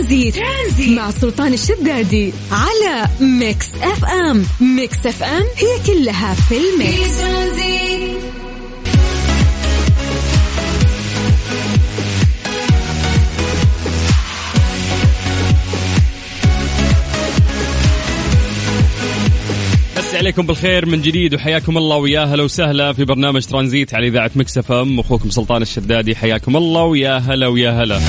ترانزيت, ترانزيت. مع سلطان الشدادي على Mix FM. Mix FM هي كلها في ال mix. مسي عليكم بالخير من جديد وحياكم الله ويا هلا وسهلا في برنامج ترانزيت على إذاعة Mix FM. أخوكم سلطان الشدادي حياكم الله ويا هلا ويا هلا.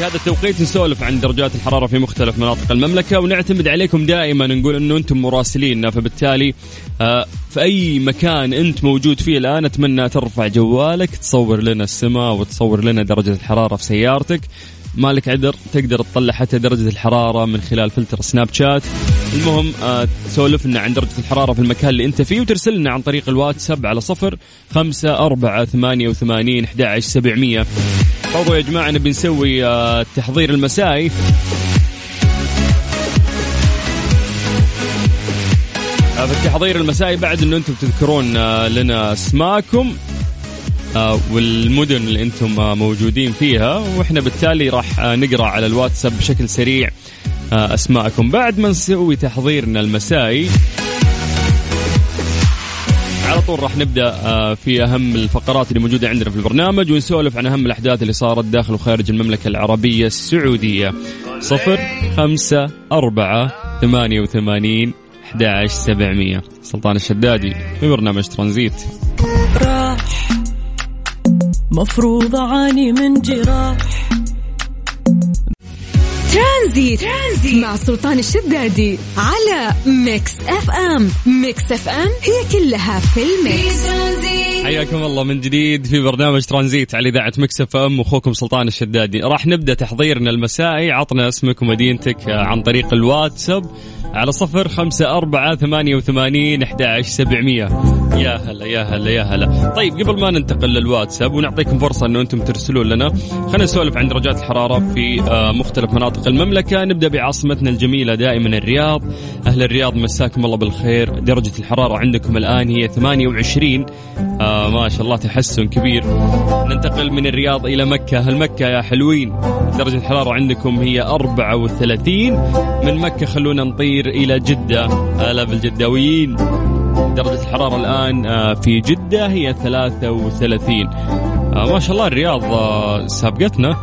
في هذا التوقيت نسولف عن درجات الحرارة في مختلف مناطق المملكة ونعتمد عليكم دائما نقول إنه أنتم مراسلين فبالتالي آه، في أي مكان أنت موجود فيه الآن أتمنى ترفع جوالك تصور لنا السماء وتصور لنا درجة الحرارة في سيارتك. مالك عذر تقدر تطلع حتى درجة الحرارة من خلال فلتر سناب شات. المهم آه تسولف لنا عن درجة الحرارة في المكان اللي أنت فيه وترسل لنا عن طريق الواتساب على صفر خمسة أربعة ثمانية وثمانين أحد سبعمية. برضو يا جماعة نبي نسوي آه التحضير المسائي آه، في التحضير المسائي بعد إنه أنتم تذكرون آه، لنا اسماءكم آه، والمدن اللي أنتم آه، موجودين فيها. وإحنا بالتالي راح آه، نقرأ على الواتساب بشكل سريع أسماءكم. بعد ما نسوي تحضيرنا المسائي على طول راح نبدأ في أهم الفقرات اللي موجودة عندنا في البرنامج ونسولف عن أهم الأحداث اللي صارت داخل وخارج المملكة العربية السعودية. صفر خمسة أربعة ثمانية وثمانين أحد سبعمية. سلطان الشدادي في برنامج ترانزيت. مفروض أعاني من جراح. ترانزيت. ترانزيت مع سلطان الشدادي على Mix FM. Mix FM هي كلها في ال mix. حياكم الله من جديد في برنامج ترانزيت على إذاعة Mix FM. واخوكم سلطان الشدادي. راح نبدأ تحضيرنا المسائي. عطنا اسمك ومدينتك عن طريق الواتساب. على صفر خمسة أربعة ثمانية وثمانين أحد سبعمية. يا هلا يا هلا يا هلا. طيب قبل ما ننتقل للواتساب ونعطيكم فرصة أنه أنتم ترسلون لنا خلينا نسولف عن درجات الحرارة في آه، مختلف مناطق المملكة. نبدأ بعاصمتنا الجميلة دائما الرياض. أهل الرياض مساكم الله بالخير. درجة الحرارة عندكم الآن هي 28 آه ما شاء الله تحسن كبير. ننتقل من الرياض إلى مكة. هل مكة يا حلوين؟ درجة الحرارة عندكم هي 34 من مكة خلونا نطير إلى جدة. هلا بالجداويين درجة الحرارة الآن آه، في جدة هي 33 آه، ما شاء الله الرياض آه، سابقتنا.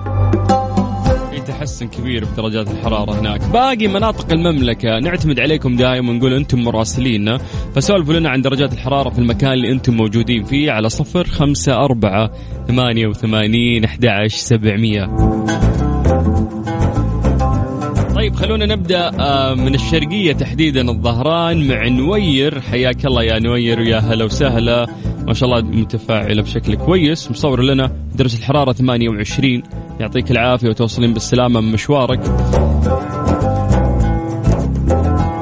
في تحسن كبير في درجات الحرارة هناك. باقي مناطق المملكة. نعتمد عليكم دائما ونقول أنتم مراسليننا. فسولفوا لنا عن درجات الحرارة في المكان اللي أنتم موجودين فيه على صفر خمسة أربعة ثمانية وثمانين أحد سبعمية. طيب خلونا نبدأ آه، من الشرقية تحديدا الظهران مع نوير. حياك الله يا نوير ويا هلا وسهلا. ما شاء الله متفاعلة بشكل كويس. مصور لنا درجة الحرارة 28 يعطيك العافية وتوصلين بالسلامة من مشوارك.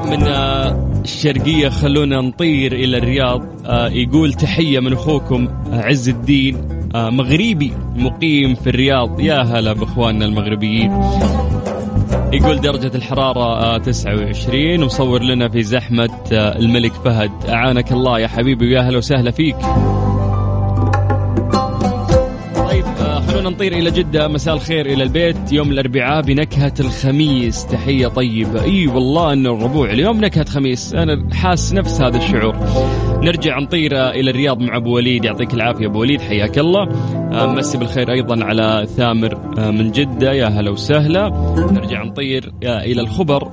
من آه، الشرقية خلونا نطير إلى الرياض. آه، يقول تحية من أخوكم عز الدين. مغربي مقيم في الرياض. يا هلا بإخواننا المغربيين. يقول درجة الحرارة 29 آه، ومصور لنا في زحمة آه، الملك فهد. أعانك الله يا حبيبي ويا أهلا وسهلا فيك. طيب آه، خلونا نطير إلى جدة. مساء الخير إلى البيت. يوم الأربعاء بنكهة الخميس. تحية طيبة. إي والله أنه الربوع اليوم نكهة خميس. أنا حاس نفس هذا الشعور. نرجع نطير إلى الرياض مع أبو وليد. يعطيك العافية أبو وليد. حياك الله. آه، مسي بالخير أيضا على ثامر آه، من جدة. يا هلا وسهلا. نرجع نطير آه، إلى الخبر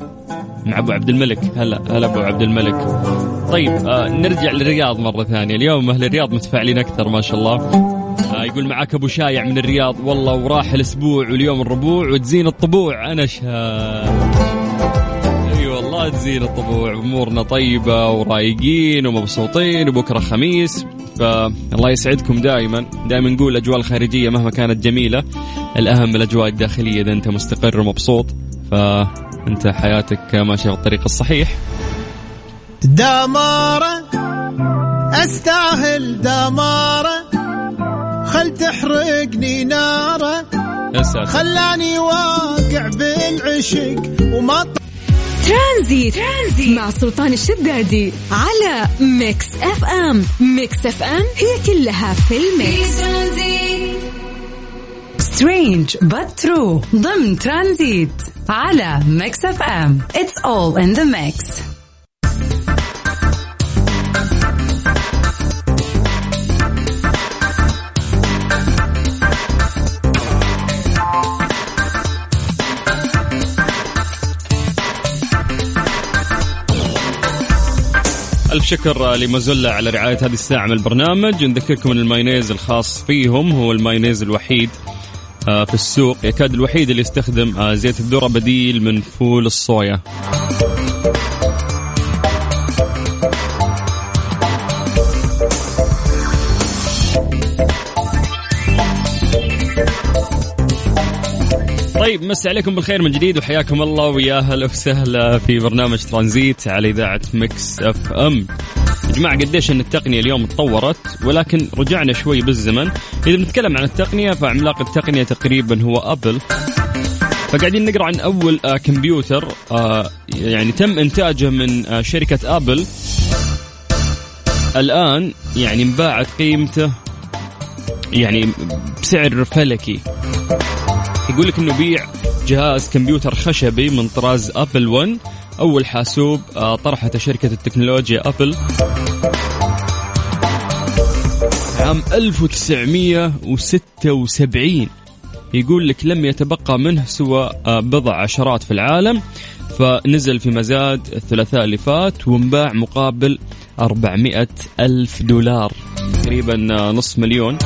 مع أبو عبد الملك. هلا هلا أبو عبد الملك. طيب نرجع للرياض مرة ثانية. اليوم أهل الرياض متفاعلين أكثر ما شاء الله. يقول معاك أبو شايع من الرياض. والله وراح الأسبوع واليوم الربوع وتزين الطبوع. أنا شهاد الله تزين الطبوع أمورنا طيبة ورايقين ومبسوطين وبكرة خميس. فالله يسعدكم دائما دائما نقول الأجواء الخارجية مهما كانت جميلة الأهم الأجواء الداخلية إذا أنت مستقر ومبسوط. فأنت حياتك ماشيه في الطريق الصحيح. دمارة أستاهل دمارة. خل تحرقني نارة. خلاني واقع بالعشق وما ترانزيت. ترانزيت مع سلطان الشدادي على Mix FM Mix FM هي كلها في ال mix. strange but true. ضمن ترانزيت على Mix FM it's all in the mix. ألف شكر لمازولا على رعاية هذه الساعة من البرنامج. نذكركم أن المايونيز الخاص فيهم هو المايونيز الوحيد آه، في السوق يكاد الوحيد اللي يستخدم آه، زيت الذرة بديل من فول الصويا. طيب مسي عليكم بالخير من جديد وحياكم الله ويا أهلا وسهلا في برنامج ترانزيت على إذاعة مكس أف أم. يا جماعة قديش إن التقنية اليوم تطورت ولكن رجعنا شوي بالزمن، إذا بنتكلم عن التقنية فعملاق التقنية تقريبا هو أبل. فقاعدين نقرأ عن أول آه كمبيوتر آه يعني تم إنتاجه من آه شركة أبل الآن يعني انباعت قيمته يعني بسعر فلكي يقول لك إنه بيع جهاز كمبيوتر خشبي من طراز ابل 1 أول حاسوب آه، طرحته شركة التكنولوجيا ابل عام 1976 يقول لك لم يتبقى منه سوى آه، بضع عشرات في العالم. فنزل في مزاد الثلاثاء اللي فات وانباع مقابل 400 ألف دولار. تقريبا آه، نصف مليون.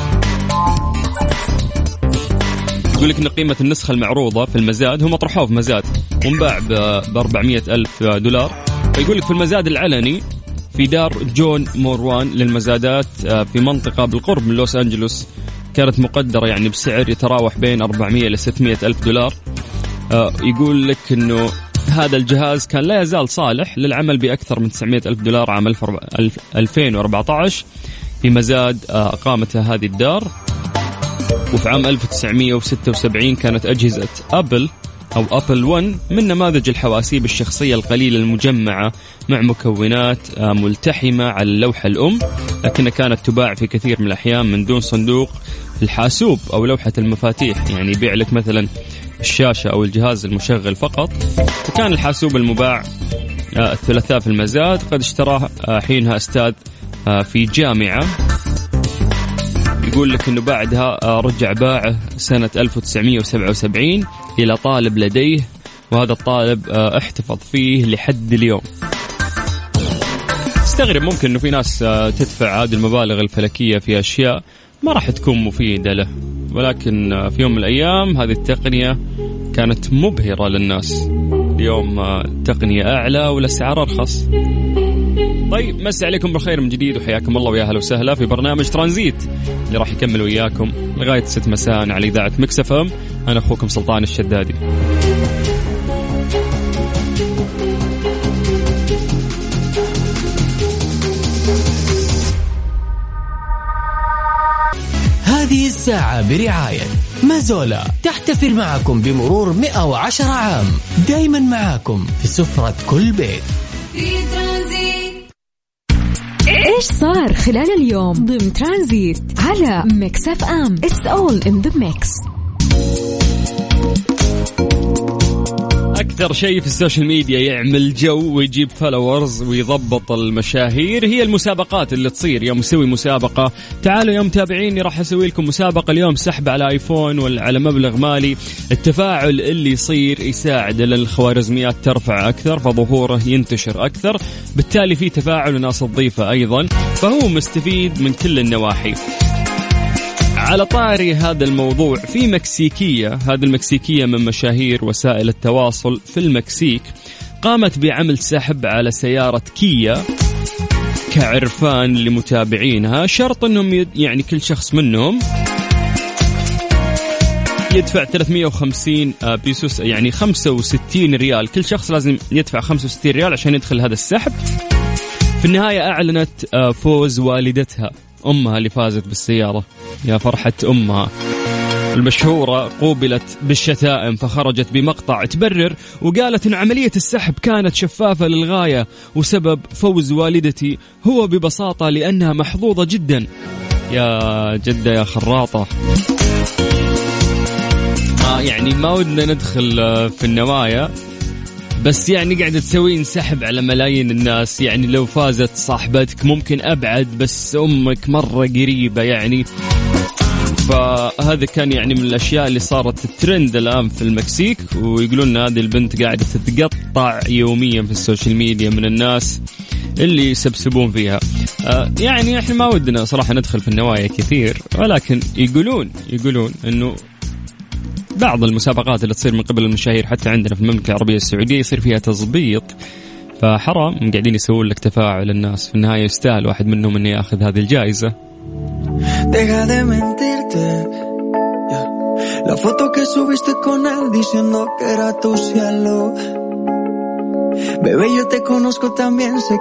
يقول لك إن قيمة النسخة المعروضة في المزاد هم طرحوه في مزاد وانباع ب 400 ألف دولار. فيقول لك في المزاد العلني في دار جون موروان للمزادات آه، في منطقة بالقرب من لوس أنجلوس كانت مقدرة يعني بسعر يتراوح بين 400 ل 600 ألف دولار. آه، يقول لك إنه هذا الجهاز كان لا يزال صالح للعمل بأكثر من 900 ألف دولار عام 2014 في مزاد آه، اقامته هذه الدار. وفي عام 1976 كانت أجهزة أبل أو أبل 1 من نماذج الحواسيب الشخصية القليلة المجمعة مع مكونات آه، ملتحمة على اللوحة الأم لكنها كانت تباع في كثير من الأحيان من دون صندوق الحاسوب أو لوحة المفاتيح يعني يبيع لك مثلا الشاشة أو الجهاز المشغل فقط. وكان الحاسوب المباع آه، الثلاثاء في المزاد قد اشتراه آه، حينها أستاذ في جامعة. يقول لك إنه بعدها آه، رجع باعه سنة 1977 إلى طالب لديه وهذا الطالب آه، احتفظ فيه لحد اليوم. استغرب ممكن إنه في ناس آه، تدفع هذه المبالغ الفلكية في أشياء ما راح تكون مفيدة له. ولكن في يوم من الأيام هذه التقنية كانت مبهرة للناس. اليوم التقنية أعلى والأسعار أرخص. طيب مسي عليكم بالخير من جديد وحياكم الله ويا أهلا وسهلا في برنامج ترانزيت اللي راح يكمل وياكم لغاية 6 مساء على إذاعة مكس إم. أنا أخوكم سلطان الشدادي. هذه الساعة برعاية مازولا. تحتفل معكم بمرور 110 عام. دايما معاكم في سفرة كل بيت. إيش صار خلال اليوم؟ ضمن ترانزيت على ميكس أف أم. It's all in the mix أكثر شيء في السوشيال ميديا يعمل جو ويجيب followers ويضبط المشاهير هي المسابقات اللي تصير. يوم أسوي مسابقة تعالوا يوم متابعيني راح أسوي لكم مسابقة. اليوم سحب على ايفون ولا على مبلغ مالي. التفاعل اللي يصير يساعد الخوارزميات ترفع أكثر فظهوره ينتشر أكثر. بالتالي في تفاعل وناس تضيفه أيضا. فهو مستفيد من كل النواحي. على طاري هذا الموضوع في مكسيكية هذه المكسيكية من مشاهير وسائل التواصل في المكسيك قامت بعمل سحب على سيارة كيا كعرفان لمتابعينها شرط إنهم يعني كل شخص منهم يدفع 350 آه، بيسوس يعني 65 ريال. كل شخص لازم يدفع 65 ريال عشان يدخل هذا السحب. في النهاية أعلنت آه، فوز والدتها. أمها اللي فازت بالسيارة. يا فرحة أمها. المشهورة قوبلت بالشتائم فخرجت بمقطع تبرر وقالت أن عملية السحب كانت شفافة للغاية وسبب فوز والدتي هو ببساطة لأنها محظوظة جدا. يا جدة يا خراطة. يعني ما ودنا ندخل آه، في النوايا. بس يعني قاعدة تسوي انسحب على ملايين الناس. يعني لو فازت صاحبتك ممكن أبعد بس أمك مرة قريبة يعني. فهذا كان يعني من الأشياء اللي صارت الترند الآن في المكسيك ويقولون هذه البنت قاعدة تتقطع يوميا في السوشيال ميديا من الناس اللي يسبسبون فيها. آه يعني إحنا ما ودنا صراحة ندخل في النوايا كثير ولكن يقولون يقولون إنه بعض المسابقات اللي تصير من قبل المشاهير حتى عندنا في المملكة العربية السعودية يصير فيها تظبيط فحرام قاعدين يسوون لك تفاعل الناس في النهاية يستاهل واحد منهم إنه يأخذ هذه الجائزة. La foto que subiste con él diciendo que era tu cielo. Bebé, yo te conozco también, sé que